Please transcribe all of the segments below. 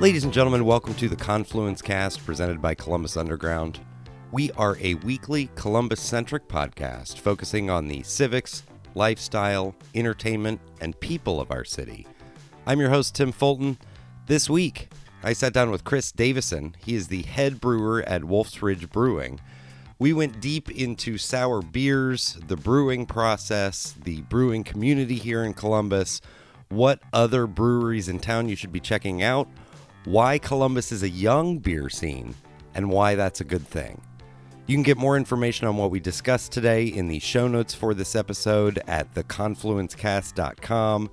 Ladies and gentlemen, welcome to the Confluence Cast presented by Columbus Underground. We are a weekly Columbus centric podcast focusing on the civics, lifestyle, entertainment, and people of our city. I'm your host, Tim Fulton. This week, I sat down with Chris Davison. He is the head brewer at Wolf's Ridge Brewing. We went deep into sour beers, the brewing process, the brewing community here in Columbus, what other breweries in town you should be checking out, why Columbus is a young beer scene, and why that's a good thing. You can get more information on what we discussed today in the show notes for this episode at theconfluencecast.com.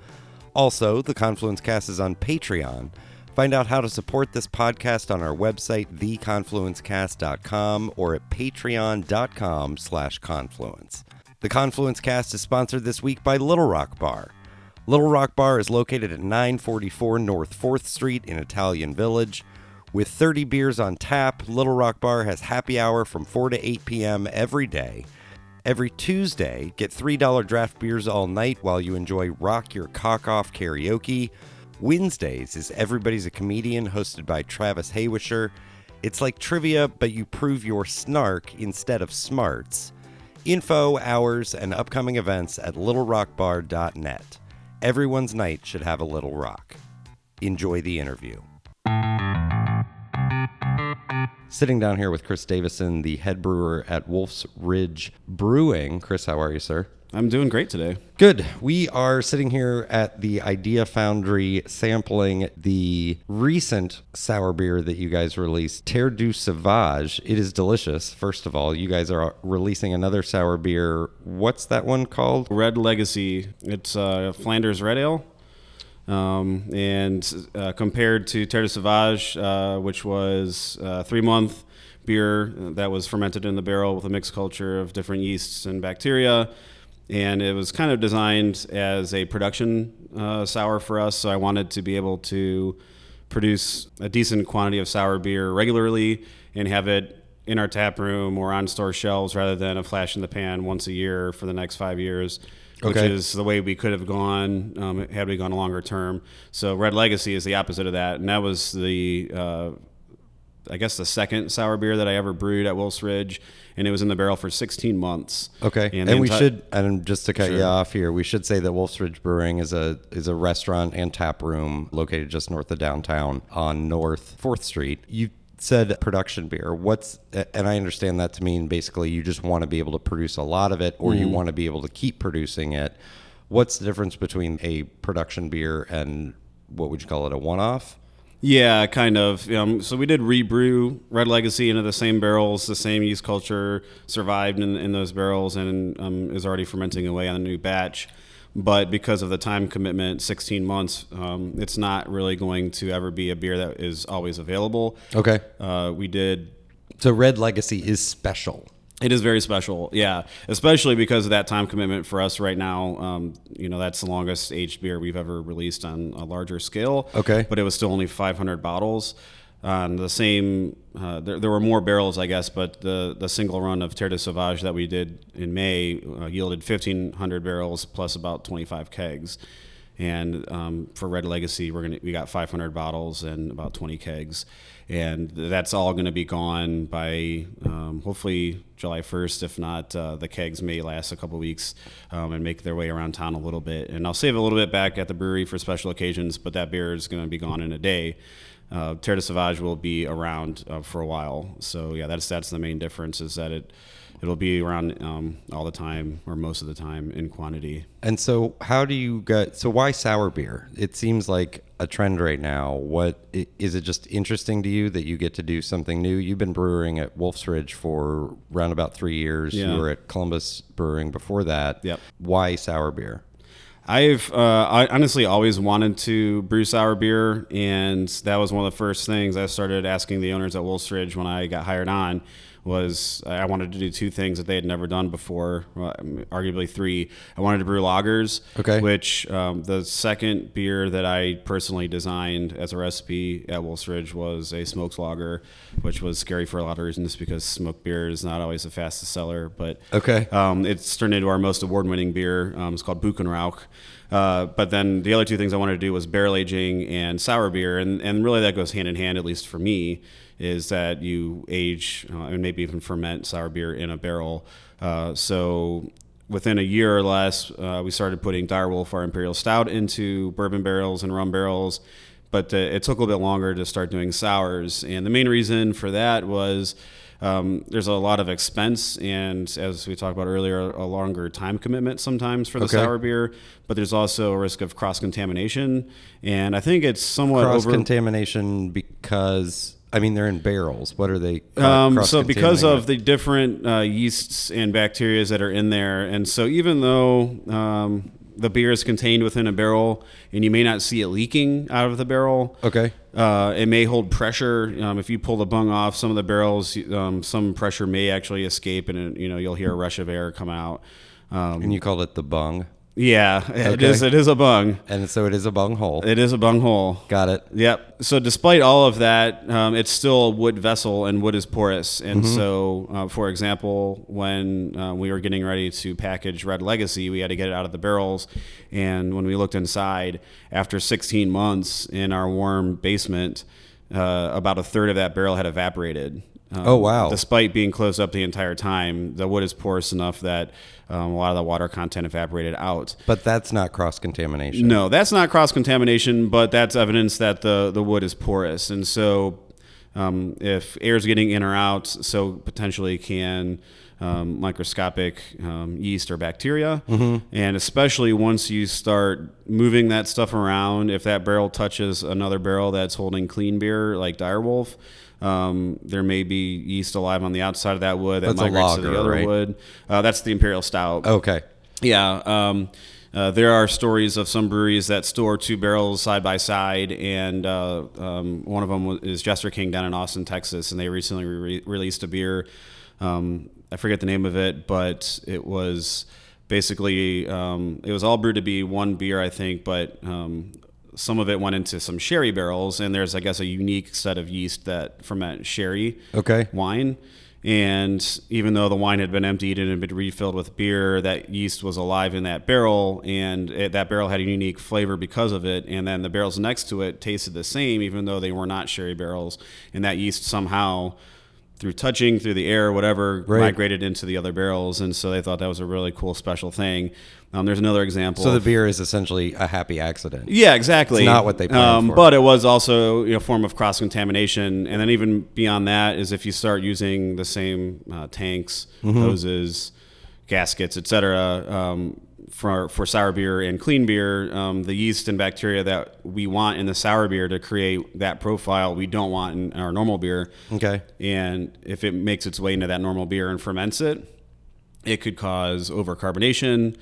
Also, the Confluence Cast is on Patreon. Find out how to support this podcast on our website, theconfluencecast.com, or at patreon.com slash confluence. The Confluence Cast is sponsored this week by Little Rock Bar. Little Rock Bar is located at 944 North 4th Street in Italian Village. With 30 beers on tap, Little Rock Bar has happy hour from 4 to 8 p.m. every day. Every Tuesday, get $3 draft beers all night while you enjoy Rock Your Cock Off karaoke. Wednesdays is Everybody's a Comedian, hosted by Travis Haywisher. It's like trivia, but you prove your snark instead of smarts. Info, hours, and upcoming events at littlerockbar.net. Everyone's night should have a little rock. Enjoy the interview. Sitting down here with Chris Davison, the head brewer at Wolf's Ridge Brewing. Chris, how are you, sir? I'm doing great today. Good. We are sitting here at the Idea Foundry sampling the recent sour beer that you guys released, Terre de Sauvage. It is delicious. First of all, you guys are releasing another sour beer. What's that one called? Red Legacy. It's uh, Flanders Red Ale. Um, and uh, compared to Terre de Sauvage, uh, which was a three month beer that was fermented in the barrel with a mixed culture of different yeasts and bacteria and it was kind of designed as a production uh, sour for us. So I wanted to be able to produce a decent quantity of sour beer regularly and have it in our tap room or on store shelves rather than a flash in the pan once a year for the next five years. Which is the way we could have gone um, had we gone a longer term. So Red Legacy is the opposite of that, and that was the uh, I guess the second sour beer that I ever brewed at Wolf's Ridge, and it was in the barrel for 16 months. Okay, And and, we enti- should, and just to cut you off here, we should say that Wolf's Ridge Brewing is a is a restaurant and tap room located just north of downtown on North Fourth Street. You said production beer. What's and I understand that to mean basically you just want to be able to produce a lot of it, or Mm-hmm. you want to be able to keep producing it. What's the difference between a production beer and what would you call it, a one off? Yeah, kind of. Um, so we did rebrew Red Legacy into the same barrels, the same yeast culture survived in, in those barrels and um, is already fermenting away on a new batch. But because of the time commitment, 16 months, um, it's not really going to ever be a beer that is always available. Okay, Uh, we did so Red Legacy is special. It is very special, yeah. Especially because of that time commitment for us right now. Um, you know, that's the longest aged beer we've ever released on a larger scale. Okay. but it was still only 500 bottles. On the same, uh, there, there were more barrels, I guess, but the the single run of Terre de Sauvage that we did in May uh, yielded 1,500 barrels plus about 25 kegs. And um, for Red Legacy, we're gonna we got 500 bottles and about 20 kegs, and that's all going to be gone by um, hopefully July 1st. If not, uh, the kegs may last a couple weeks um, and make their way around town a little bit. And I'll save a little bit back at the brewery for special occasions, but that beer is going to be gone in a day. Uh, Terre de Sauvage will be around uh, for a while. So yeah, that's that's the main difference is that it it'll be around um, all the time or most of the time in quantity. And so, how do you get? So, why sour beer? It seems like a trend right now. What is it? Just interesting to you that you get to do something new? You've been brewing at Wolf's Ridge for around about three years. Yeah. You were at Columbus Brewing before that. Yep. Why sour beer? I've uh, I honestly always wanted to brew sour beer, and that was one of the first things I started asking the owners at Wolf's Ridge when I got hired on was I wanted to do two things that they had never done before, well, arguably three. I wanted to brew lagers, Okay. which um, the second beer that I personally designed as a recipe at Wolf's Ridge was a smoked lager, which was scary for a lot of reasons because smoked beer is not always the fastest seller, but Okay. um, it's turned into our most award-winning beer. Um, it's called Buchenrauch. Uh, but then the other two things I wanted to do was barrel aging and sour beer, and, and really that goes hand in hand, at least for me, is that you age uh, and maybe even ferment sour beer in a barrel. Uh, so within a year or less, uh, we started putting Direwolf, our imperial stout, into bourbon barrels and rum barrels. But uh, it took a little bit longer to start doing sours, and the main reason for that was um, there's a lot of expense and as we talked about earlier a longer time commitment sometimes for the Okay. sour beer but there's also a risk of cross contamination and i think it's somewhat Cross over contamination because I mean they're in barrels. What are they? um, so because of the different uh, yeasts and bacteria that are in there and so even though um, the beer is contained within a barrel and you may not see it leaking out of the barrel? Okay. Uh, it may hold pressure. Um, if you pull the bung off some of the barrels, um, some pressure may actually escape, and you know you'll hear a rush of air come out. Um, And you call it the bung, yeah, it Okay. is. It is a bung. and so it is a bung hole. It is a bung hole. Got it. Yep. So despite all of that, um, it's still a wood vessel, and wood is porous. And so, uh, for example, when uh, we were getting ready to package Red Legacy, we had to get it out of the barrels. And when we looked inside, after 16 months in our warm basement, uh, about a third of that barrel had evaporated. Um, Oh, wow. Despite being closed up the entire time, the wood is porous enough that um, a lot of the water content evaporated out. But that's not cross contamination. No, that's not cross contamination, but that's evidence that the, the wood is porous. And so, um, if air is getting in or out, so potentially can um, microscopic um, yeast or bacteria. And especially once you start moving that stuff around, if that barrel touches another barrel that's holding clean beer, like Direwolf, um, there may be yeast alive on the outside of that wood that That's migrates to the other right? wood. Uh, that's the Imperial Stout. Okay. Yeah. Um, uh, there are stories of some breweries that store two barrels side by side, and uh, um, one of them is Jester King down in Austin, Texas, and they recently re- released a beer. Um, I forget the name of it, but it was basically um, it was all brewed to be one beer, I think, but um, some of it went into some sherry barrels, and there's I guess a unique set of yeast that ferment sherry Okay. wine. And even though the wine had been emptied and had been refilled with beer, that yeast was alive in that barrel, and it, that barrel had a unique flavor because of it. And then the barrels next to it tasted the same, even though they were not sherry barrels. And that yeast somehow, through touching, through the air, whatever, Right. migrated into the other barrels. And so they thought that was a really cool, special thing. Um, there's another example. So the beer is essentially a happy accident. yeah, exactly. It's not what they planned um, for. But it was also you know, a form of cross contamination, and then even beyond that is if you start using the same uh, tanks, Mm-hmm. hoses, gaskets, etc. Um, for, for sour beer and clean beer, um, the yeast and bacteria that we want in the sour beer to create that profile we don't want in our normal beer. Okay. And if it makes its way into that normal beer and ferments it, it could cause overcarbonation,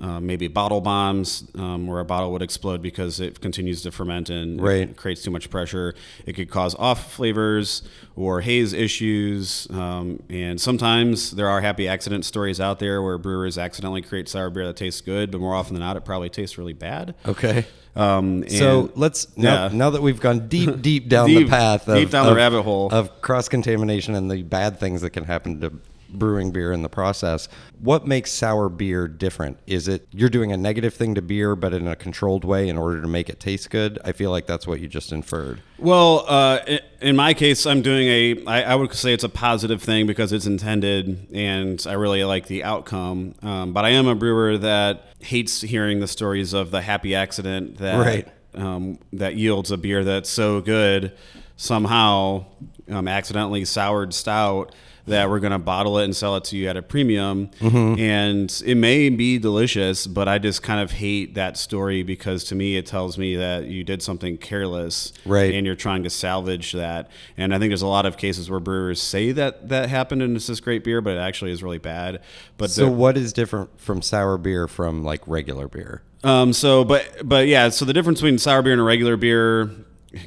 uh, maybe bottle bombs, um, where a bottle would explode because it continues to ferment and Right. creates too much pressure. It could cause off flavors or haze issues. Um, and sometimes there are happy accident stories out there where brewers accidentally create sour beer that tastes good, but more often than not, it probably tastes really bad. Okay. Um, So let's now, yeah. now that we've gone deep, deep down the path, of, deep down the rabbit hole. of cross contamination and the bad things that can happen to brewing beer in the process. What makes sour beer different? Is it you're doing a negative thing to beer, but in a controlled way in order to make it taste good? I feel like that's what you just inferred. Well, uh, in my case, I'm doing a. I, I would say it's a positive thing because it's intended, and I really like the outcome. Um, but I am a brewer that hates hearing the stories of the happy accident that Right. um, that yields a beer that's so good somehow um, accidentally soured stout that we're going to bottle it and sell it to you at a premium Mm-hmm. and it may be delicious but i just kind of hate that story because to me it tells me that you did something careless Right. and you're trying to salvage that and i think there's a lot of cases where brewers say that that happened and it's this great beer but it actually is really bad but So what is different from sour beer from like regular beer? um, so, but but yeah, so the difference between sour beer and a regular beer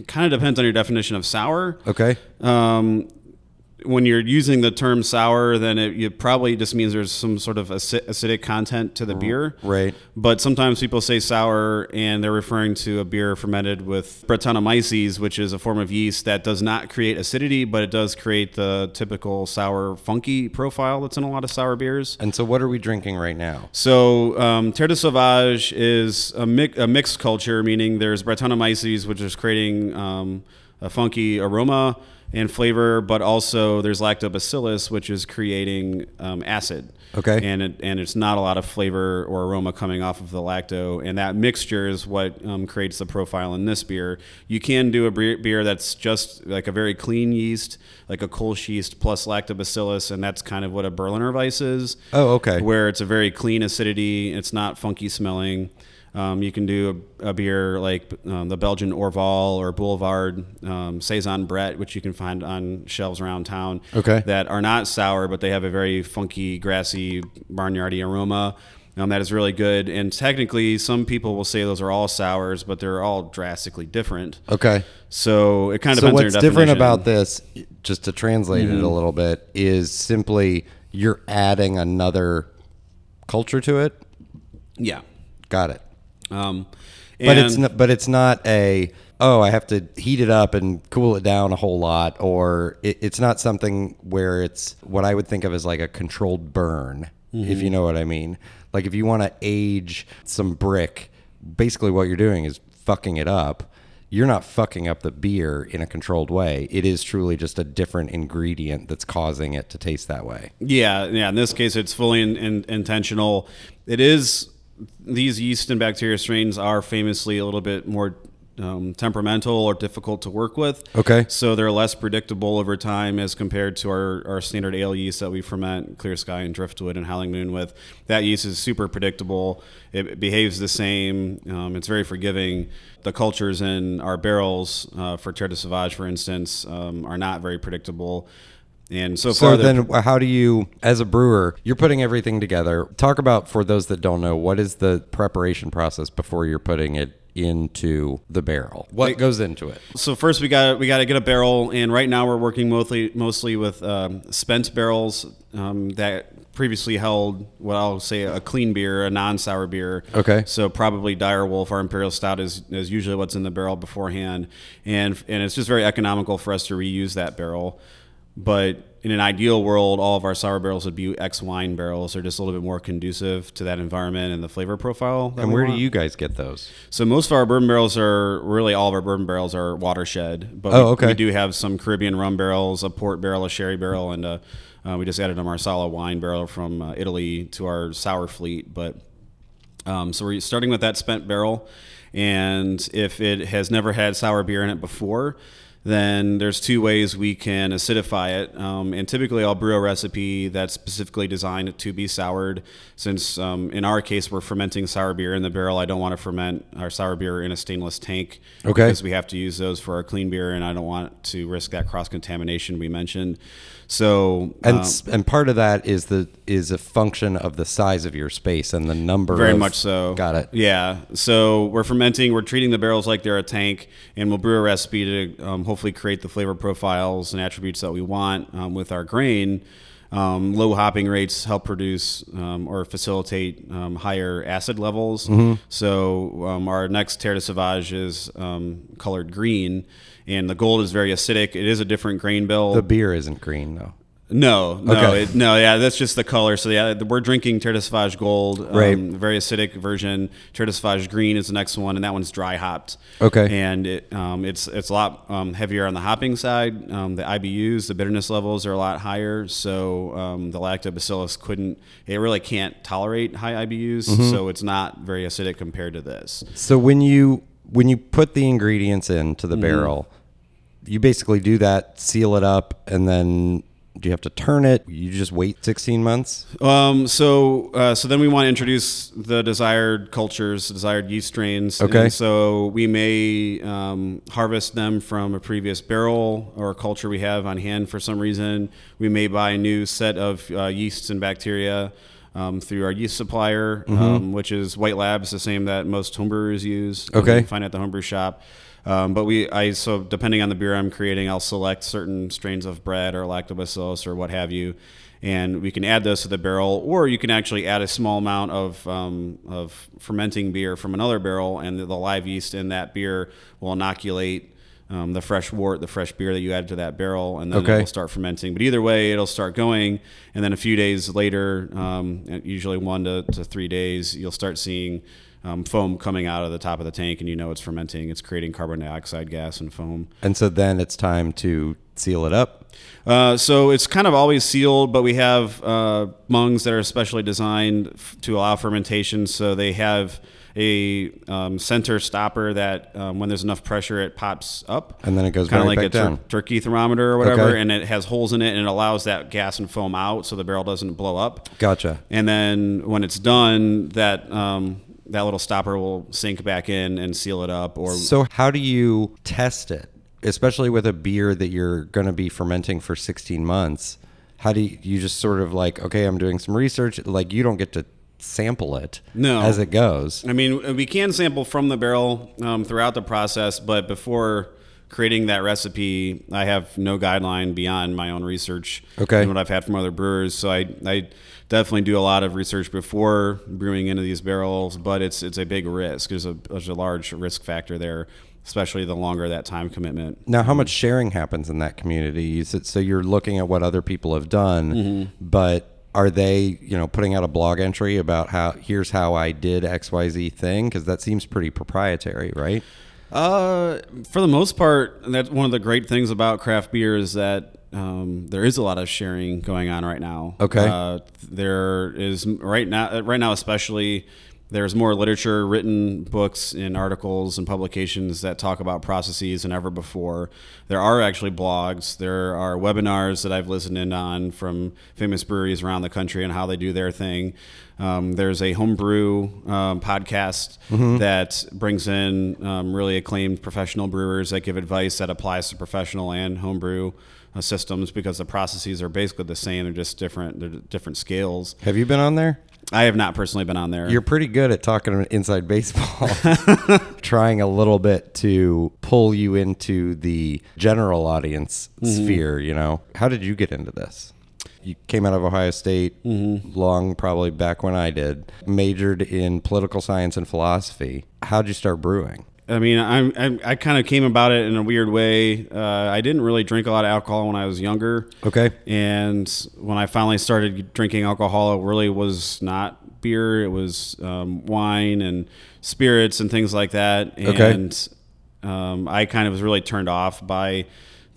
kind of depends on your definition of sour. Okay. Um, when you're using the term sour, then it, it probably just means there's some sort of acidic content to the beer. Right. But sometimes people say sour and they're referring to a beer fermented with Brettanomyces, which is a form of yeast that does not create acidity, but it does create the typical sour, funky profile that's in a lot of sour beers. And so, what are we drinking right now? So, um, Terre de Sauvage is a, mi- a mixed culture, meaning there's Brettanomyces, which is creating um, a funky aroma and flavor, but also there's Lactobacillus, which is creating um, acid. Okay. And it, and it's not a lot of flavor or aroma coming off of the lacto, and that mixture is what um, creates the profile in this beer. You can do a beer, beer that's just like a very clean yeast, like a Kolsch yeast plus Lactobacillus, and that's kind of what a Berliner Weiss is. Oh, okay. Where it's a very clean acidity, it's not funky smelling. Um, you can do a, a beer like um, the Belgian Orval or Boulevard um, Saison Brett, which you can find on shelves around town. Okay. That are not sour, but they have a very funky, grassy, barnyardy aroma. Um, that is really good. And technically, some people will say those are all sours, but they're all drastically different. Okay. So it kind of So, depends on what's different about this, just to translate Mm-hmm. it a little bit, is simply you're adding another culture to it. Yeah. Got it. Um, But it's not, but it's not a oh I have to heat it up and cool it down a whole lot or it, it's not something where it's what I would think of as like a controlled burn if you know what I mean like if you want to age some brick basically what you're doing is fucking it up you're not fucking up the beer in a controlled way it is truly just a different ingredient that's causing it to taste that way Yeah, yeah. In this case, it's fully in, in, intentional. It is these yeast and bacteria strains are famously a little bit more um, temperamental or difficult to work with. Okay. So they're less predictable over time as compared to our, our standard ale yeast that we ferment Clear Sky and Driftwood and Howling Moon with. That yeast is super predictable. It behaves the same. Um, it's very forgiving. The cultures in our barrels uh, for Terre de Sauvage, for instance, um, are not very predictable. And so, So far, then, how do you, as a brewer, you're putting everything together? Talk about for those that don't know, what is the preparation process before you're putting it into the barrel? What goes into it? So first we got we got to get a barrel, and right now we're working mostly mostly with um, spent barrels um, that previously held what I'll say a clean beer, a non-sour beer. Okay. So probably Dire Wolf, our Imperial Stout is, is usually what's in the barrel beforehand, and and it's just very economical for us to reuse that barrel. But in an ideal world, all of our sour barrels would be ex wine barrels. They're just a little bit more conducive to that environment and the flavor profile. And where do you guys get those? So most of our bourbon barrels are really all of our bourbon barrels are watershed. But Oh, we, okay. we do have some Caribbean rum barrels, a port barrel, a sherry barrel, and a, uh, we just added a Marsala wine barrel from uh, Italy to our sour fleet. But um, so we're starting with that spent barrel, and if it has never had sour beer in it before, then there's two ways we can acidify it. Um, and typically, I'll brew a recipe that's specifically designed to be soured. Since um, in our case, we're fermenting sour beer in the barrel, I don't want to ferment our sour beer in a stainless tank. Okay. Because we have to use those for our clean beer, and I don't want to risk that cross contamination we mentioned. So And um, and part of that is the is a function of the size of your space and the number. Very of- much so. Got it. Yeah. So we're fermenting. We're treating the barrels like they're a tank, and we'll brew a recipe to um, hopefully create the flavor profiles and attributes that we want um, with our grain. Um, low hopping rates help produce um, or facilitate um, higher acid levels. Mm-hmm. So um, our next Terre de Sauvage is um, colored green, and the gold is very acidic. It is a different grain bill. The beer isn't green though. No, no, Okay. it, no. Yeah, that's just the color. So yeah, we're drinking Sauvage Gold, um, Right. Very acidic version. Terre Green is the next one, and that one's dry hopped. Okay. And it, um, it's it's a lot um, heavier on the hopping side. Um, the IBUs, the bitterness levels are a lot higher. So um, the lactobacillus couldn't. It really can't tolerate high IBUs. Mm-hmm. So it's not very acidic compared to this. So when you when you put the ingredients into Mm-hmm. the barrel, you basically do that, seal it up, and then do you have to turn it? You just wait 16 months? Um, so, uh, so then we want to introduce the desired cultures, desired yeast strains. Okay. And so we may um, harvest them from a previous barrel or culture we have on hand for some reason. We may buy a new set of uh, yeasts and bacteria. Um, through our yeast supplier, Mm-hmm. um, which is White Labs, the same that most homebrewers use. Okay. You find at the homebrew shop. Um, but we, I so depending on the beer I'm creating, I'll select certain strains of Brett or lactobacillus or what have you, and we can add those to the barrel, or you can actually add a small amount of um, of fermenting beer from another barrel, and the, the live yeast in that beer will inoculate um, the fresh wort, the fresh beer that you added to that barrel, and then Okay. it will start fermenting. But either way, it'll start going, and then a few days later, um, usually one to, to three days, you'll start seeing um, foam coming out of the top of the tank, and you know it's fermenting. It's creating carbon dioxide gas and foam. And so then it's time to seal it up. Uh, so it's kind of always sealed, but we have uh, bungs that are specially designed f- to allow fermentation. So they have a um, center stopper that, um, when there's enough pressure, it pops up, And then it goes kind of like a tur- turkey thermometer or whatever, Okay. and it has holes in it, and it allows that gas and foam out, so the barrel doesn't blow up. Gotcha. And then when it's done, that um, that little stopper will sink back in and seal it up. Or So how do you test it, especially with a beer that you're going to be fermenting for 16 months? How do you, you just sort of like, okay, I'm doing some research. Like you don't get to sample it No. as it goes. I mean, we can sample from the barrel um, throughout the process, but before creating that recipe, I have no guideline beyond my own research Okay. and what I've had from other brewers. So I, I definitely do a lot of research before brewing into these barrels, but it's it's a big risk. There's a there's a large risk factor there, especially the longer that time commitment. Now, how much sharing happens in that community? You said, so you're looking at what other people have done, Mm-hmm. but are they, you know, putting out a blog entry about how here's how I did X Y Z thing? Because that seems pretty proprietary, right? Uh, for the most part, that's one of the great things about craft beer is that um, there is a lot of sharing going on right now. Okay. Uh, there is right now, right now especially. There's more literature, written books, and articles and publications that talk about processes than ever before. There are actually blogs. There are webinars that I've listened in on from famous breweries around the country and how they do their thing. Um, there's a homebrew um, podcast that brings in um, really acclaimed professional brewers that give advice that applies to professional and homebrew uh, systems because the processes are basically the same. They're just different. They're different scales. Have you been on there? I have not personally been on there. You're pretty good at talking inside baseball, trying a little bit to pull you into the general audience sphere. You know, how did you get into this? You came out of Ohio State long, probably back when I did. Majored in political science and philosophy. How'd you start brewing? I mean, I'm, I'm I kind of came about it in a weird way. Uh, I didn't really drink a lot of alcohol when I was younger. Okay. And when I finally started drinking alcohol, it really was not beer. It was um, wine and spirits and things like that. Okay. And um, I kind of was really turned off by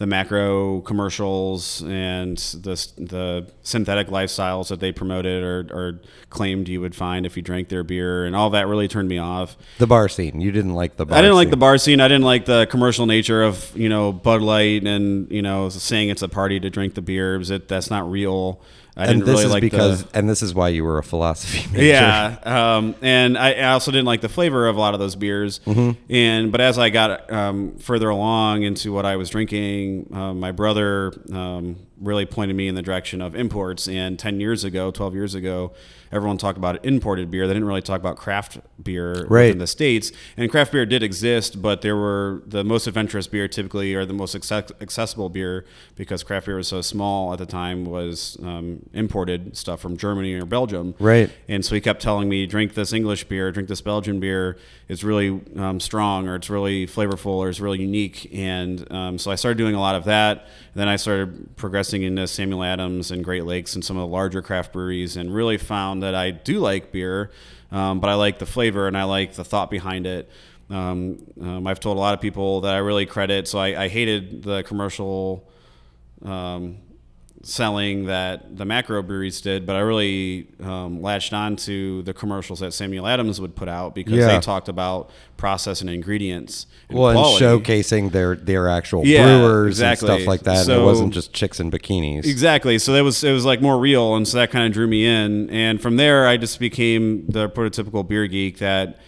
the macro commercials and the, the synthetic lifestyles that they promoted or, or claimed you would find if you drank their beer. And all that really turned me off. The bar scene. You didn't like the bar. I didn't like scene. the bar scene. I didn't like the commercial nature of you know Bud Light and you know saying it's a party to drink the beers. It that's not real. I And didn't this really is like because, the and this is why you were a philosophy major. yeah, um, and I, I also didn't like the flavor of a lot of those beers. Mm-hmm. And but as I got um, further along into what I was drinking, um, my brother um, really pointed me in the direction of imports. And ten years ago, twelve years ago, everyone talked about imported beer. They didn't really talk about craft beer Right. within the states. And craft beer did exist, but there were the most adventurous beer typically, or the most accessible beer because craft beer was so small at the time was um, imported stuff from Germany or Belgium. Right. And so he kept telling me, drink this English beer, drink this Belgian beer. It's really um, strong, or it's really flavorful, or it's really unique. And um, so I started doing a lot of that. Then I started progressing into Samuel Adams and Great Lakes and some of the larger craft breweries, and really found that I do like beer, um, but I like the flavor and I like the thought behind it. Um, um, I've told a lot of people that I really credit. So I, I hated the commercial um, selling that the macro breweries did, but I really um, latched on to the commercials that Samuel Adams would put out because Yeah. they talked about process and ingredients. And Well, and showcasing their their actual Yeah, brewers exactly. and stuff like that. and it wasn't just chicks in bikinis. Exactly. So it was it was like more real, and so that kind of drew me in. And from there, I just became the prototypical beer geek that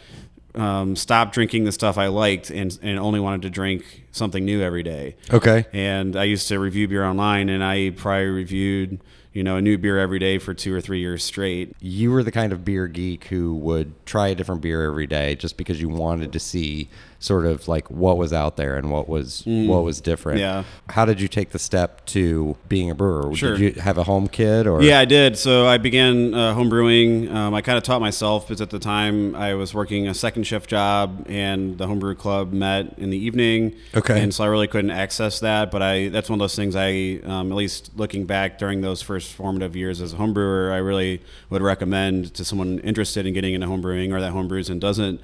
um, stopped drinking the stuff I liked and and only wanted to drink something new every day. Okay. And I used to review beer online, and I probably reviewed, you know, a new beer every day for two or three years straight. You were the kind of beer geek who would try a different beer every day just because you wanted to see sort of like what was out there and what was what was different. Mm. Yeah. How did you take the step to being a brewer? Sure. Did you have a home kid or Yeah, I did. So I began uh, home brewing. Um, I kind of taught myself because at the time I was working a second shift job, and the homebrew club met in the evening. Okay. And so I really couldn't access that. But I that's one of those things I, um, at least looking back during those first formative years as a home brewer, I really would recommend to someone interested in getting into home brewing or that home brews and doesn't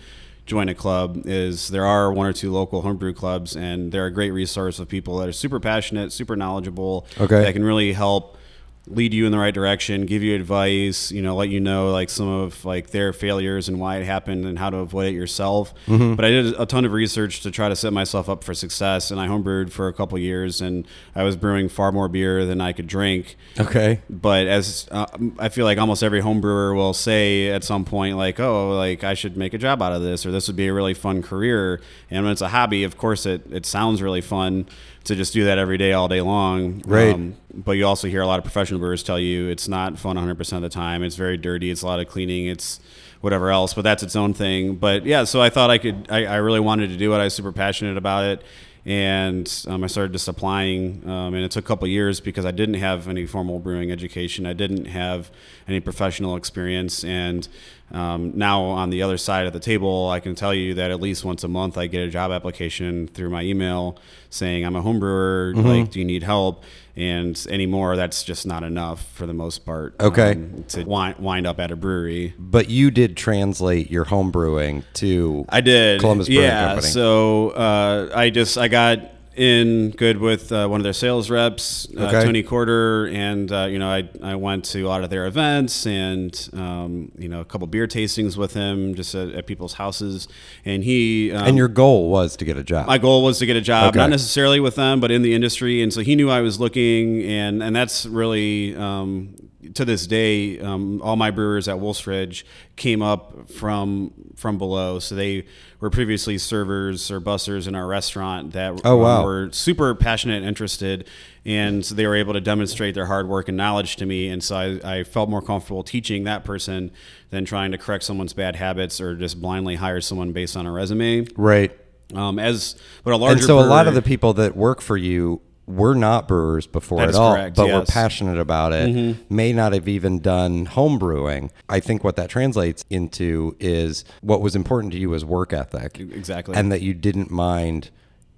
join a club is there are one or two local homebrew clubs and they're a great resource of people that are super passionate super knowledgeable Okay. that can really help lead you in the right direction give you advice you know let you know like some of like their failures and why it happened and how to avoid it yourself but i did a ton of research to try to set myself up for success and i homebrewed for a couple years and i was brewing far more beer than i could drink Okay. but as uh, I feel like almost every homebrewer will say at some point, like, "Oh, like I should make a job out of this, or this would be a really fun career." And when it's a hobby, of course, it it sounds really fun to just do that every day, all day long. Um, Right. but you also hear a lot of professional brewers tell you it's not fun 100 percent of the time. It's very dirty. It's a lot of cleaning. It's whatever else, but that's its own thing. But yeah, so I thought I could. I, I really wanted to do it. I was super passionate about it and um, I started just applying. Um, and it took a couple years because I didn't have any formal brewing education. I didn't have any professional experience. And um, now on the other side of the table, I can tell you that at least once a month I get a job application through my email saying I'm a home brewer. Like, do you need help? And anymore, that's just not enough for the most part. Okay. um, to wind, wind up at a brewery. But you did translate your home brewing to I did. Columbus Brewing yeah, Company. So uh, I just I got in good with uh, one of their sales reps, uh, Okay. Tony Corder, and uh, you know I I went to a lot of their events and um, you know a couple beer tastings with him just at, at people's houses, and he um, and your goal was to get a job. my goal was to get a job, Okay. not necessarily with them, but in the industry. And so he knew I was looking, and and that's really um, to this day, um, all my brewers at Wolf's Ridge came up from from below. So they were previously servers or bussers in our restaurant that Oh, um, wow. were super passionate and interested, and they were able to demonstrate their hard work and knowledge to me. And so I, I felt more comfortable teaching that person than trying to correct someone's bad habits or just blindly hire someone based on a resume. right. Um, as but a larger And so a lot of the people that work for you were not brewers before That at all, correct, but were yes. Mm-hmm. passionate about it. May not have even done home brewing. I think what that translates into is what was important to you was work ethic, exactly and that you didn't mind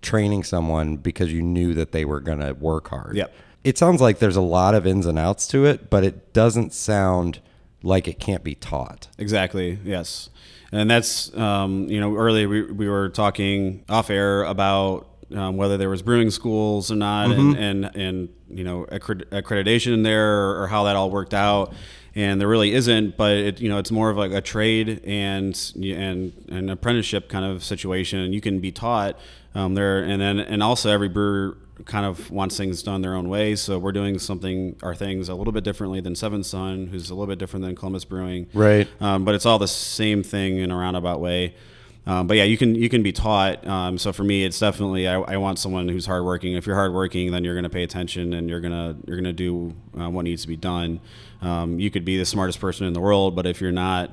training someone because you knew that they were going to work hard. Yep. It sounds like there's a lot of ins and outs to it, but it doesn't sound like it can't be taught. exactly yes, and that's um, you know earlier we, we were talking off air about um, whether there was brewing schools or not, Mm-hmm. and, and and you know accred- accreditation there or, or how that all worked out. And there really isn't, but it, you know it's more of like a trade and and an apprenticeship kind of situation. And you can be taught um, there, and then and also every brewer kind of wants things done their own way. So we're doing something, our things a little bit differently than Seventh Son, who's a little bit different than Columbus Brewing. Right. Um, but it's all the same thing in a roundabout way. Um, but yeah, you can you can be taught. Um, so for me, it's definitely I, I want someone who's hardworking. If you're hardworking, then you're going to pay attention and you're gonna you're gonna do uh, what needs to be done. Um, you could be the smartest person in the world, but if you're not,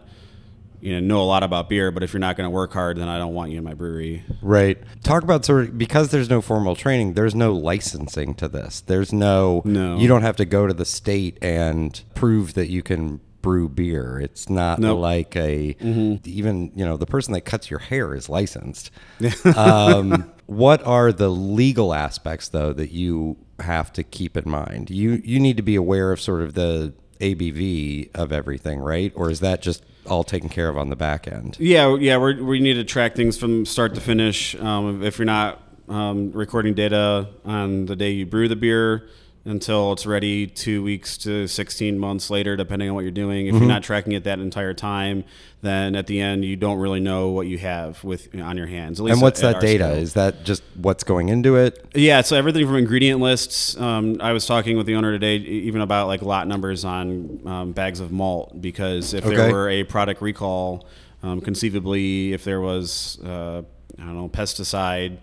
you know, know a lot about beer, but if you're not going to work hard, then I don't want you in my brewery. Right. Talk about sort of because there's no formal training, there's no licensing to this. There's no, No. you don't have to go to the state and prove that you can brew beer. It's not Nope. like a even, you know, the person that cuts your hair is licensed. um, what are the legal aspects though that you have to keep in mind? You you need to be aware of sort of the ABV of everything, right? Or is that just all taken care of on the back end? Yeah, yeah, we're, we need to track things from start to finish. Um, if you're not um, recording data on the day you brew the beer until it's ready, two weeks to 16 months later, depending on what you're doing. If you're not tracking it that entire time, then at the end you don't really know what you have with on your hands. At least And what's at that our data? scale. Is that just what's going into it? Yeah, so everything from ingredient lists. Um, I was talking with the owner today, even about like lot numbers on um, bags of malt, because if Okay. there were a product recall, um, conceivably, if there was, uh, I don't know, pesticide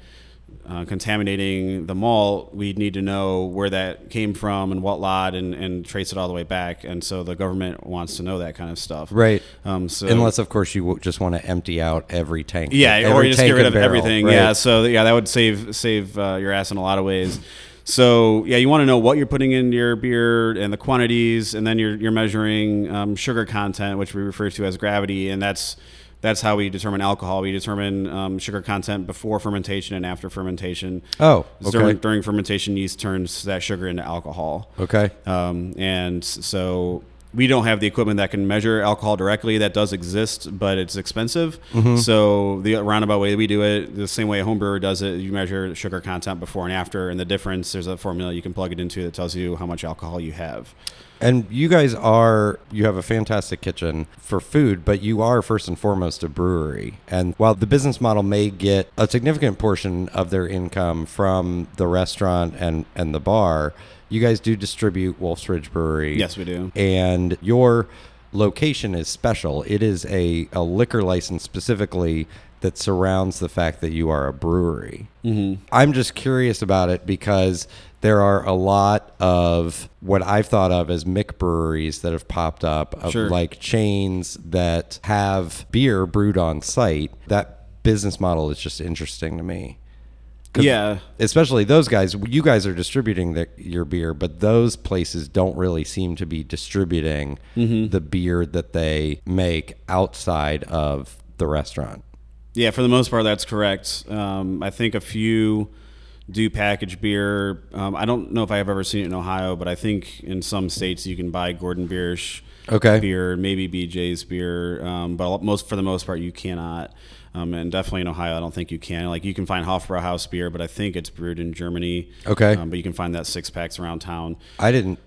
uh, contaminating the malt, we'd need to know where that came from and what lot and, and trace it all the way back. And so the government wants to know that kind of stuff. Right. Um, so Unless, of course, you w- just want to empty out every tank. yeah, every or you just get rid of barrel, everything. right? Yeah, so yeah, that would save save uh, your ass in a lot of ways. So yeah, you want to know what you're putting in your beer and the quantities, and then you're you're measuring um, sugar content, which we refer to as gravity, and that's that's how we determine alcohol. We determine um, sugar content before fermentation and after fermentation. Oh, During, okay. during fermentation, yeast turns that sugar into alcohol. Okay. Um, and so we don't have the equipment that can measure alcohol directly. That does exist, but it's expensive. Mm-hmm. So the roundabout way we do it, the same way a home brewer does it, you measure sugar content before and after, and the difference. There's a formula you can plug it into that tells you how much alcohol you have. And you guys are, you have a fantastic kitchen for food, but you are first and foremost a brewery. And while the business model may get a significant portion of their income from the restaurant and, and the bar, you guys do distribute Wolf's Ridge Brewery. Yes, we do. And your location is special. It is a, a liquor license specifically that surrounds the fact that you are a brewery. Mm-hmm. I'm just curious about it because there are a lot of what I've thought of as McBreweries that have popped up of Sure. like chains that have beer brewed on site. That business model is just interesting to me. Yeah. especially those guys. You guys are distributing the, your beer, but those places don't really seem to be distributing Mm-hmm. the beer that they make outside of the restaurant. Yeah, for the most part, that's correct. Um, I think a few do package beer. Um, I don't know if I have ever seen it in Ohio, but I think in some states you can buy Gordon Biersch Okay. beer, maybe BJ's beer, um, but most for the most part you cannot. Um, and definitely in Ohio, I don't think you can. Like you can find Hofbrauhaus beer, but I think it's brewed in Germany. Okay. Um, but you can find that six packs around town. I didn't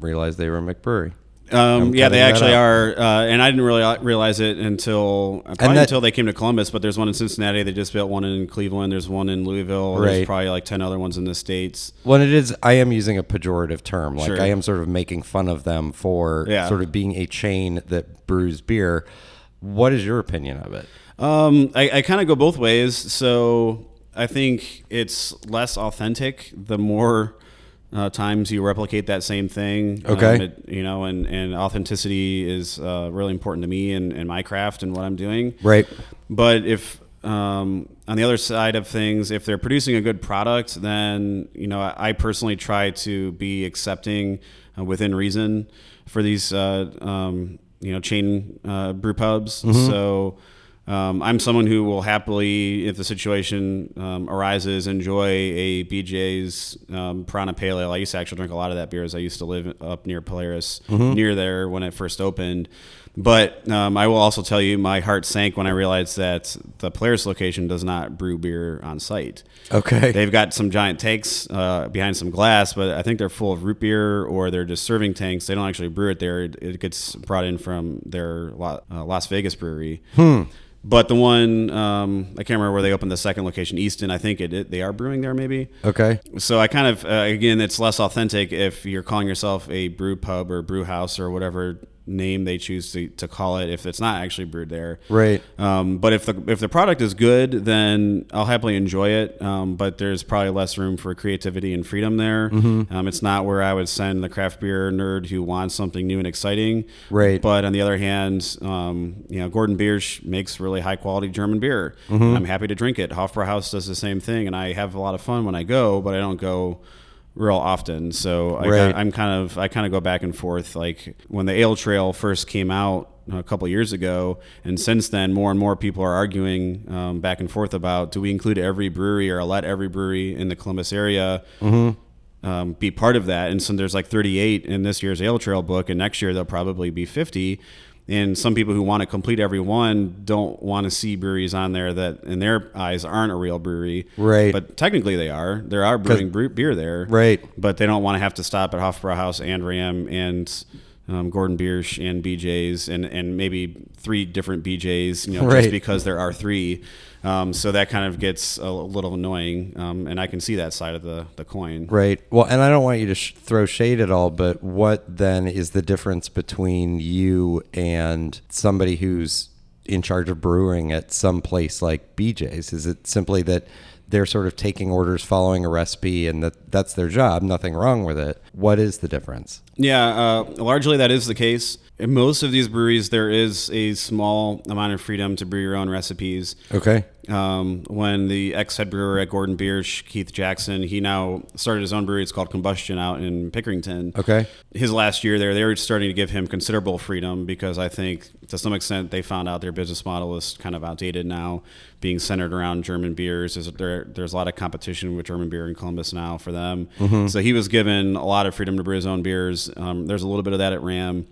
realize they were a McBrewery. Um, yeah, they actually are, uh, and I didn't really realize it until probably that- until they came to Columbus. But there's one in Cincinnati. They just built one in Cleveland. There's one in Louisville. Right. There's probably like ten other ones in the states. Well, it is. I am using a pejorative term. Like Sure. I am sort of making fun of them for Yeah. sort of being a chain that brews beer. What is your opinion of it? Um, I, I kind of go both ways. So I think it's less authentic the more uh, times you replicate that same thing. Okay. Um, it- you know, and, and authenticity is uh, really important to me and, and my craft and what I'm doing. Right. But if um, on the other side of things, if they're producing a good product, then you know I, I personally try to be accepting uh, within reason for these uh, um, you know chain uh, brew pubs. So. Um, I'm someone who will happily, if the situation um, arises, enjoy a BJ's um, Piranha Pale Ale. I used to actually drink a lot of that beer as I used to live up near Polaris, near there when it first opened. But um, I will also tell you, my heart sank when I realized that the Polaris location does not brew beer on site. Okay. They've got some giant tanks uh, behind some glass, but I think they're full of root beer or they're just serving tanks. They don't actually brew it there. It, gets brought in from their uh, Las Vegas brewery. But the one um, I can't remember where they opened the second location, Easton. I think it, it they are brewing there, maybe. okay. So I kind of uh, again, it's less authentic if you're calling yourself a brew pub or brew house or whatever name they choose to, to call it if it's not actually brewed there. Right. Um, but if the if the product is good, then I'll happily enjoy it. Um, but there's probably less room for creativity and freedom there. Mm-hmm. Um, it's not where I would send the craft beer nerd who wants something new and exciting. Right. But on the other hand, um, you know, Gordon Biersch makes really high quality German beer. Mm-hmm. I'm happy to drink it. Hofbrauhaus does the same thing, and I have a lot of fun when I go, but I don't go real often. So I, Right. I'm kind of I kind of go back and forth. Like when the Ale Trail first came out a couple years ago, and since then, more and more people are arguing um, back and forth about do we include every brewery or let every brewery in the Columbus area. Um, be part of that, and so there's like 38 in this year's Ale Trail book, and next year there'll probably be 50. And some people who want to complete every one don't want to see breweries on there that, in their eyes, aren't a real brewery. Right. But technically, they are. There are brewing bre- beer there. Right. But they don't want to have to stop at Hofbrauhaus and Ram and um, Gordon Biersch and BJ's and, and maybe three different BJ's, you know, Right. just because there are three. Um, so that kind of gets a little annoying. Um, and I can see that side of the, the coin. Right. Well, and I don't want you to sh- throw shade at all, but what then is the difference between you and somebody who's in charge of brewing at some place like BJ's? Is it simply that they're sort of taking orders, following a recipe, and that that's their job? Nothing wrong with it. What is the difference? Yeah, uh, largely that is the case. In most of these breweries, there is a small amount of freedom to brew your own recipes. Okay. Um, when the ex head brewer at Gordon Biersch, Keith Jackson, he now started his own brewery. It's called Combustion out in Pickerington. Okay. His last year there, they were starting to give him considerable freedom because I think to some extent they found out their business model is kind of outdated now, being centered around German beers. There's, there, there's a lot of competition with German beer in Columbus now for them. So he was given a lot of freedom to brew his own beers. Um, there's a little bit of that at Ram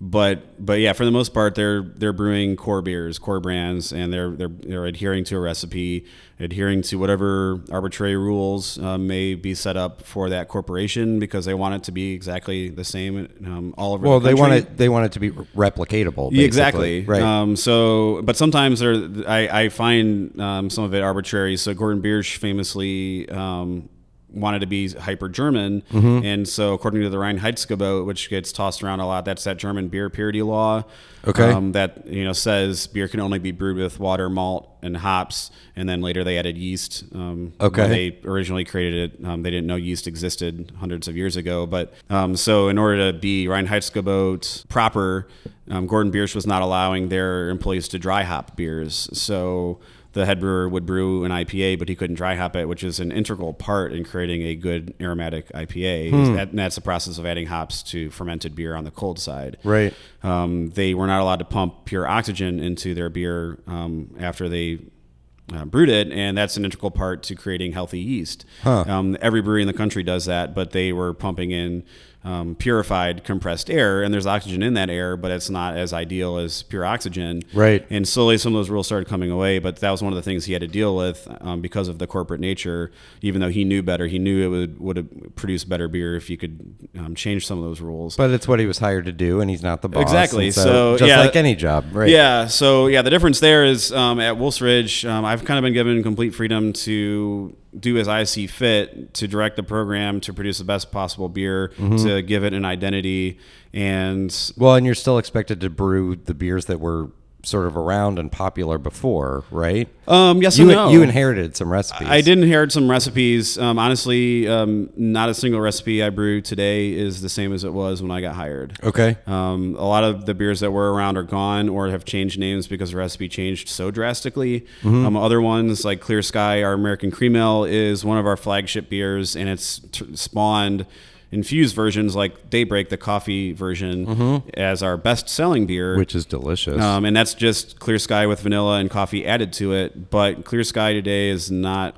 but but yeah, for the most part, they're they're brewing core beers, core brands, and they're they're they're adhering to a recipe, adhering to whatever arbitrary rules uh, may be set up for that corporation because they want it to be exactly the same um, all over. Well, the they want it. They want it to be replicatable. Basically. exactly. Right. Um, so, but sometimes there, I, I find um, some of it arbitrary. So Gordon Biersch famously um, wanted to be hyper German, Mm-hmm. and so according to the Reinheitsgebot, which gets tossed around a lot, that's that German beer purity law. Okay. Um, that you know says beer can only be brewed with water, malt, and hops, and then later they added yeast. Um, Okay. they originally created it. Um, they didn't know yeast existed hundreds of years ago. But um, so, in order to be Reinheitsgebot proper, um, Gordon Biersch was not allowing their employees to dry hop beers. So the head brewer would brew an IPA, but he couldn't dry hop it, which is an integral part in creating a good aromatic IPA. That- and that's the process of adding hops to fermented beer on the cold side. Right. Um, they were not allowed to pump pure oxygen into their beer um, after they uh, brewed it, and that's an integral part to creating healthy yeast. Um, every brewery in the country does that, but they were pumping in um, purified compressed air, and there's oxygen in that air, but it's not as ideal as pure oxygen. Right. And slowly, some of those rules started coming away, but that was one of the things he had to deal with um, because of the corporate nature. Even though he knew better, he knew it would would have produced better beer if you could um, change some of those rules. But it's what he was hired to do, and he's not the boss. Exactly. and So, just yeah. like any job, right? Yeah. So yeah, the difference there is um, at Wolf's Ridge, um, I've kind of been given complete freedom to do as I see fit to direct the program to produce the best possible beer, Mm-hmm. to give it an identity, and Well, and you're still expected to brew the beers that were sort of around and popular before, right? um, yes you no. you inherited some recipes. I did inherit some recipes. Um, honestly, um, not a single recipe I brew today is the same as it was when I got hired. Okay. Um, a lot of the beers that were around are gone or have changed names because the recipe changed so drastically. Um, other ones like Clear Sky, our American Cream Ale, is one of our flagship beers, and it's t- spawned infused versions like Daybreak, the coffee version, as our best-selling beer. Which is delicious. Um, and that's just Clear Sky with vanilla and coffee added to it. But Clear Sky today is not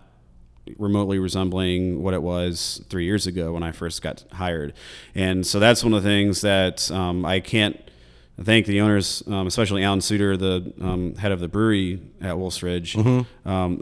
remotely resembling what it was three years ago when I first got hired. And so that's one of the things that um, I can't thank the owners, um, especially Alan Szuter, the um, head of the brewery at Wolf's Ridge, um,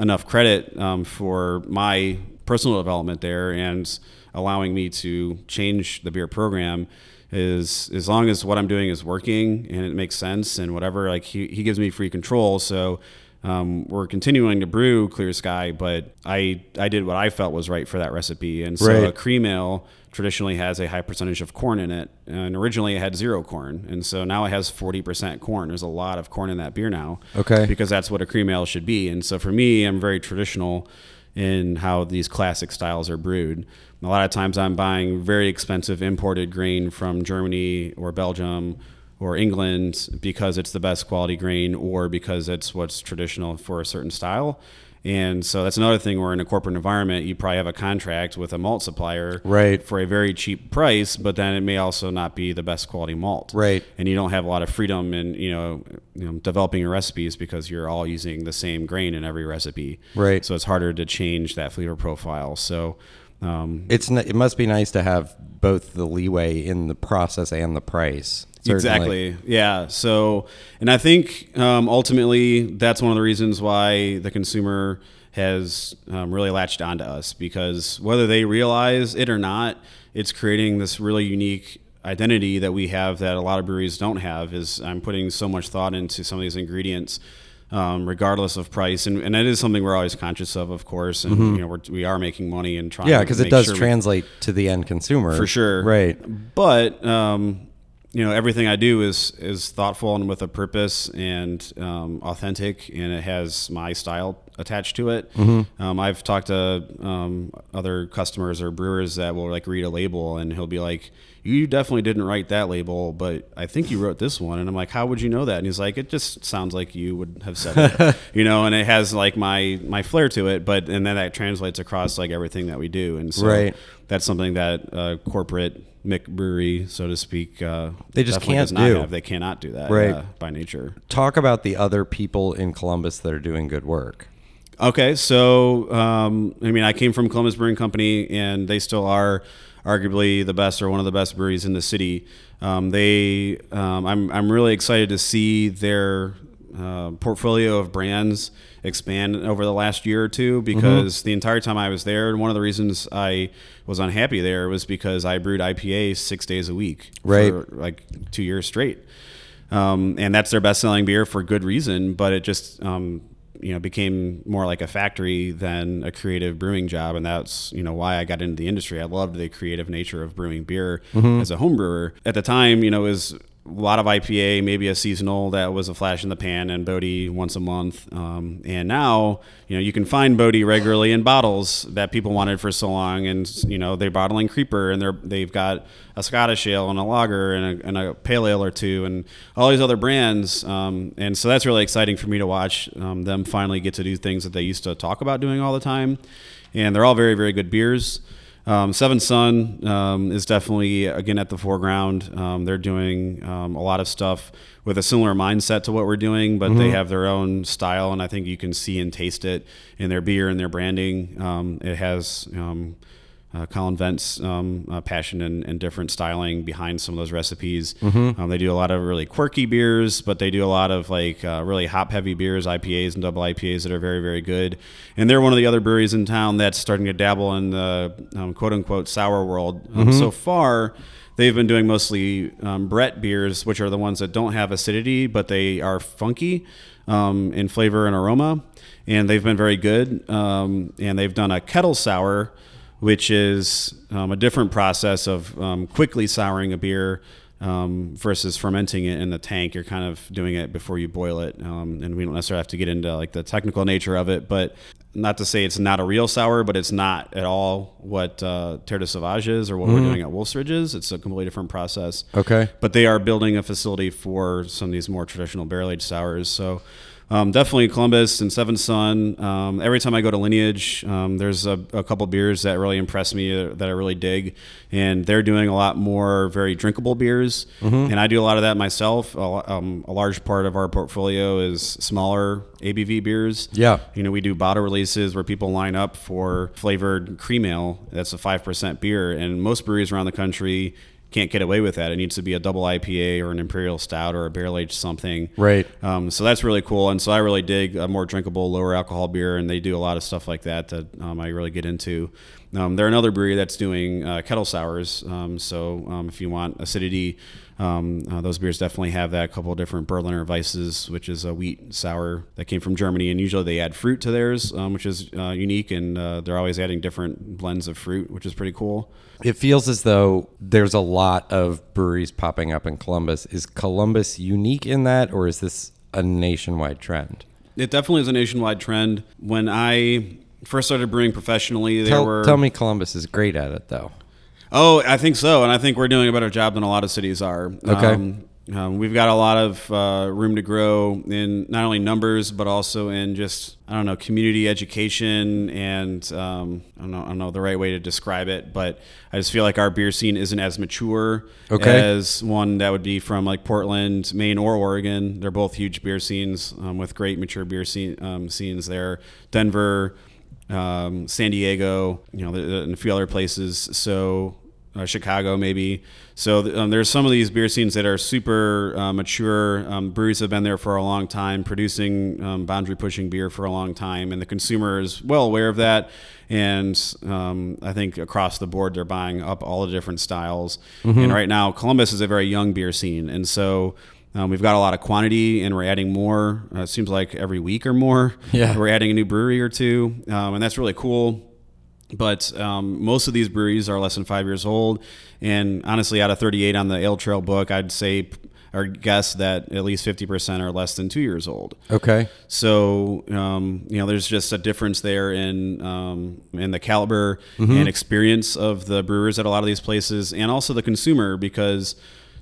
enough credit um, for my personal development there and allowing me to change the beer program is as long as what I'm doing is working and it makes sense and whatever like he, he gives me free control. So um, we're continuing to brew clear sky but I I did what I felt was right for that recipe. And so Right. a cream ale traditionally has a high percentage of corn in it. And originally it had zero corn. And so now it has 40% corn. There's a lot of corn in that beer now Okay. because that's what a cream ale should be. And so for me I'm very traditional in how these classic styles are brewed. A lot of times I'm buying very expensive imported grain from Germany or Belgium or England because it's the best quality grain or because it's what's traditional for a certain style. And so that's another thing where in a corporate environment, you probably have a contract with a malt supplier Right. for a very cheap price, but then it may also not be the best quality malt Right. and you don't have a lot of freedom in you know, you know developing your recipes because you're all using the same grain in every recipe. Right. So it's harder to change that flavor profile. So um, It's it must be nice to have both the leeway in the process and the price. Certainly. Exactly. Yeah. So, and I think um, ultimately that's one of the reasons why the consumer has um, really latched onto us because whether they realize it or not, it's creating this really unique identity that we have that a lot of breweries don't have. Is I'm putting so much thought into some of these ingredients. Um, regardless of price, and, and that is something we're always conscious of, of course, and you know we're, we are making money and trying. Yeah, because it does sure we- translate to the end consumer for sure. Right. But um, you know everything I do is is thoughtful and with a purpose and um, authentic, and it has my style attached to it. Mm-hmm. Um, I've talked to um, other customers or brewers that will like read a label, and he'll be like, "You definitely didn't write that label, but I think you wrote this one." And I'm like, "How would you know that?" And he's like, "It just sounds like you would have said it, you know." And it has like my my flair to it, but and then that translates across like everything that we do, and so Right. that's something that uh, corporate McBrewery, so to speak, uh, They just can't do. Have. They cannot do that Right. uh, by nature. Talk about the other people in Columbus that are doing good work. Okay, so um, I mean, I came from Columbus Brewing Company, and they still are arguably the best or one of the best breweries in the city. Um, they, um, I'm, I'm really excited to see their uh, portfolio of brands expand over the last year or two because the entire time I was there, one of the reasons I was unhappy there was because I brewed IPA six days a week Right. for like two years straight um, and that's their best-selling beer for good reason. But it just um, you know became more like a factory than a creative brewing job, and that's you know why I got into the industry. I loved the creative nature of brewing beer as a home brewer. At the time, you know, it was a lot of IPA, maybe a seasonal that was a flash in the pan, and Bodhi once a month. Um, and now, you know, you can find Bodhi regularly in bottles that people wanted for so long, and you know, they're bottling Creeper, and they're they've got a Scottish ale and a lager and a, and a pale ale or two, and all these other brands. Um, and so that's really exciting for me to watch um, them finally get to do things that they used to talk about doing all the time. And they're all very, very good beers. Um, Seventh Son um, is definitely again at the foreground. Um, they're doing um, a lot of stuff with a similar mindset to what we're doing, but they have their own style, and I think you can see and taste it in their beer and their branding. Um, it has um, uh, Colin Vent's um, uh, passion and, and different styling behind some of those recipes. Um, they do a lot of really quirky beers, but they do a lot of like uh, really hop heavy beers, IPAs and double IPAs that are very, very good. And they're one of the other breweries in town that's starting to dabble in the um, quote unquote sour world. Um, So far, they've been doing mostly um, Brett beers, which are the ones that don't have acidity, but they are funky um, in flavor and aroma. And they've been very good. Um, and they've done a kettle sour which is um, a different process of um, quickly souring a beer um, versus fermenting it in the tank. You're kind of doing it before you boil it, um, and we don't necessarily have to get into like the technical nature of it. But not to say it's not a real sour, but it's not at all what uh, Terre de Sauvage is or what we're doing at Wolf's Ridge is. It's a completely different process. Okay. But they are building a facility for some of these more traditional barrel aged sours. So um, definitely Columbus and Seventh Son. Um, every time I go to Lineage, um, there's a, a couple beers that really impress me uh, that I really dig, and they're doing a lot more very drinkable beers, and I do a lot of that myself. A, um, a large part of our portfolio is smaller ABV beers. Yeah. You know, we do bottle releases where people line up for flavored cream ale. That's a 5% beer. And most breweries around the country can't get away with that. It needs to be a double IPA or an imperial stout or a barrel aged something. Right. Um, so that's really cool. And so I really dig a more drinkable, lower alcohol beer. And they do a lot of stuff like that that um, I really get into. Um, they're another brewery that's doing uh, kettle sours. Um, so um, if you want acidity, um, uh, those beers definitely have that. A couple of different Berliner Weisses, which is a wheat sour that came from Germany, and usually they add fruit to theirs, um, which is uh, unique. And uh, they're always adding different blends of fruit, which is pretty cool. It feels as though there's a lot of breweries popping up in Columbus. Is Columbus unique in that, or is this a nationwide trend? It definitely is a nationwide trend. When I first started brewing professionally, there Tell, were tell me Columbus is great at it, though. Oh, I think so, and I think we're doing a better job than a lot of cities are. Okay. Um, um, we've got a lot of uh, room to grow in not only numbers but also in just I don't know community education and um, I don't know I don't know the right way to describe it, but I just feel like our beer scene isn't as mature Okay. as one that would be from like Portland, Maine, or Oregon. They're both huge beer scenes um, with great mature beer scene, um, scenes there. Denver, um, San Diego, you know, and a few other places. So uh, Chicago maybe. So th- um, there's some of these beer scenes that are super uh, mature. Um, breweries have been there for a long time, producing um, boundary pushing beer for a long time, and the consumer is well aware of that. And um, I think across the board, they're buying up all the different styles. And right now, Columbus is a very young beer scene, and so. Um, we've got a lot of quantity, and we're adding more. Uh, it seems like every week or more. Yeah. we're adding a new brewery or two, um, and that's really cool. but um, most of these breweries are less than five years old. And honestly, out of 38 on the Ale Trail book, I'd say or guess that at least 50% are less than two years old. Okay. So, um, you know, there's just a difference there in um, in the caliber mm-hmm. and experience of the brewers at a lot of these places, and also the consumer because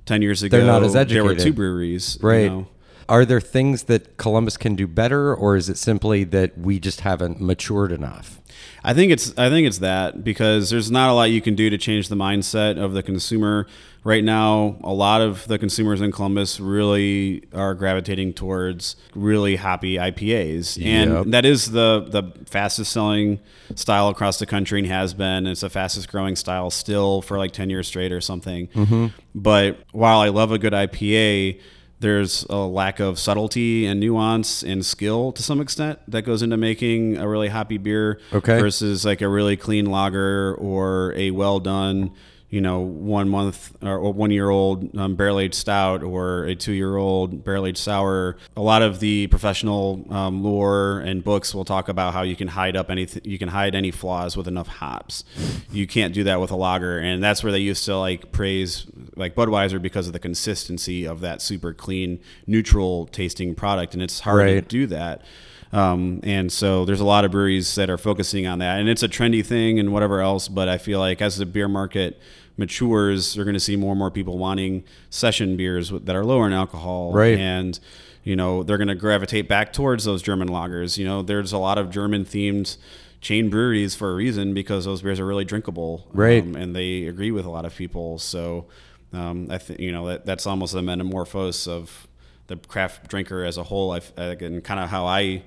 10 years ago, They're not as educated. there were two breweries. Right. You know? Are there things that Columbus can do better, or is it simply that we just haven't matured enough? I think it's I think it's that because there's not a lot you can do to change the mindset of the consumer. Right now, a lot of the consumers in Columbus really are gravitating towards really hoppy IPAs, and Yep. that is the the fastest selling style across the country and has been. It's the fastest growing style still for like ten years straight or something. Mm-hmm. But while I love a good IPA, there's a lack of subtlety and nuance and skill to some extent that goes into making a really hoppy beer Okay. versus like a really clean lager or a well done you know one month or one year old um, barrel aged stout or a two year old barrel aged sour. A lot of the professional um, lore and books will talk about how you can hide up anything you can hide any flaws with enough hops. You can't do that with a lager. And that's where they used to like praise like Budweiser because of the consistency of that super clean neutral tasting product. And it's hard to do that. Um, and so there's a lot of breweries that are focusing on that. And it's a trendy thing and whatever else but i feel like as the beer market matures you're going to see more and more people wanting session beers that are lower in alcohol Right. and you know they're going to gravitate back towards those german lagers you know there's a lot of german themed chain breweries for a reason because those beers are really drinkable Right. um, and they agree with a lot of people so um, i think you know that, that's almost a metamorphose of the craft drinker as a whole I, and kind of how i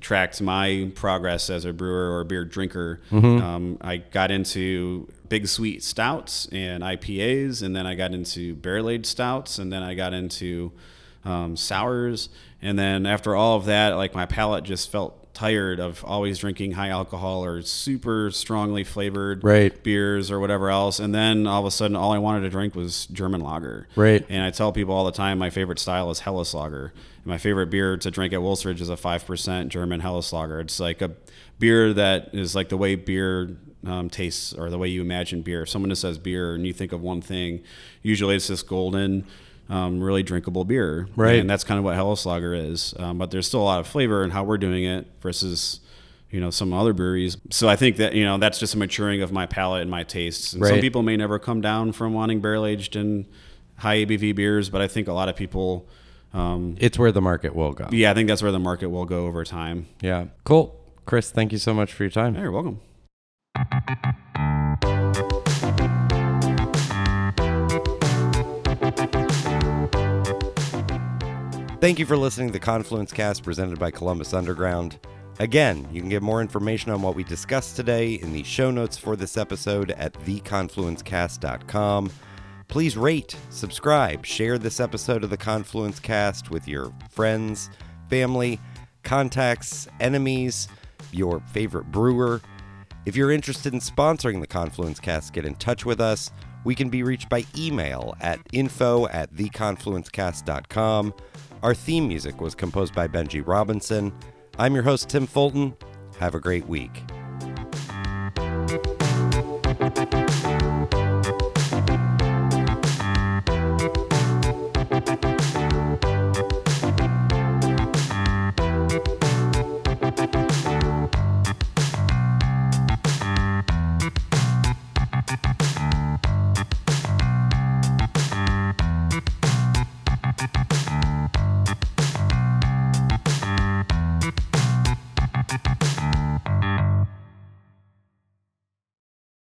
tracked my progress as a brewer or beer drinker. Um, I got into big sweet stouts and IPAs, and then I got into barrel aged stouts, and then I got into um, sours. And then after all of that, like my palate just felt tired of always drinking high alcohol or super strongly flavored Right. beers or whatever else. And then all of a sudden, all I wanted to drink was German lager. Right. And I tell people all the time my favorite style is Helles Lager. And my favorite beer to drink at Wolf's Ridge is a 5% German Helles Lager. It's like a beer that is like the way beer um, tastes or the way you imagine beer. If someone just says beer and you think of one thing, usually it's this golden, um, really drinkable beer. Right. And that's kind of what Helles Lager is. Um, but there's still a lot of flavor in how we're doing it versus you know some other breweries so i think that you know that's just a maturing of my palate and my tastes and some people may never come down from wanting barrel aged and high abv beers but i think a lot of people um, It's where the market will go. yeah i think that's where the market will go over time Yeah. Cool. Chris, thank you so much for your time. hey, you're welcome Thank you for listening to the Confluence Cast presented by Columbus Underground. Again, you can get more information on what we discussed today in the show notes for this episode at theconfluencecast.com. Please rate, subscribe, share this episode of the Confluence Cast with your friends, family, contacts, enemies, your favorite brewer. If you're interested in sponsoring the Confluence Cast, get in touch with us. We can be reached by email at info at theconfluencecast.com. Our theme music was composed by Benji Robinson. I'm your host, Tim Fulton. Have a great week.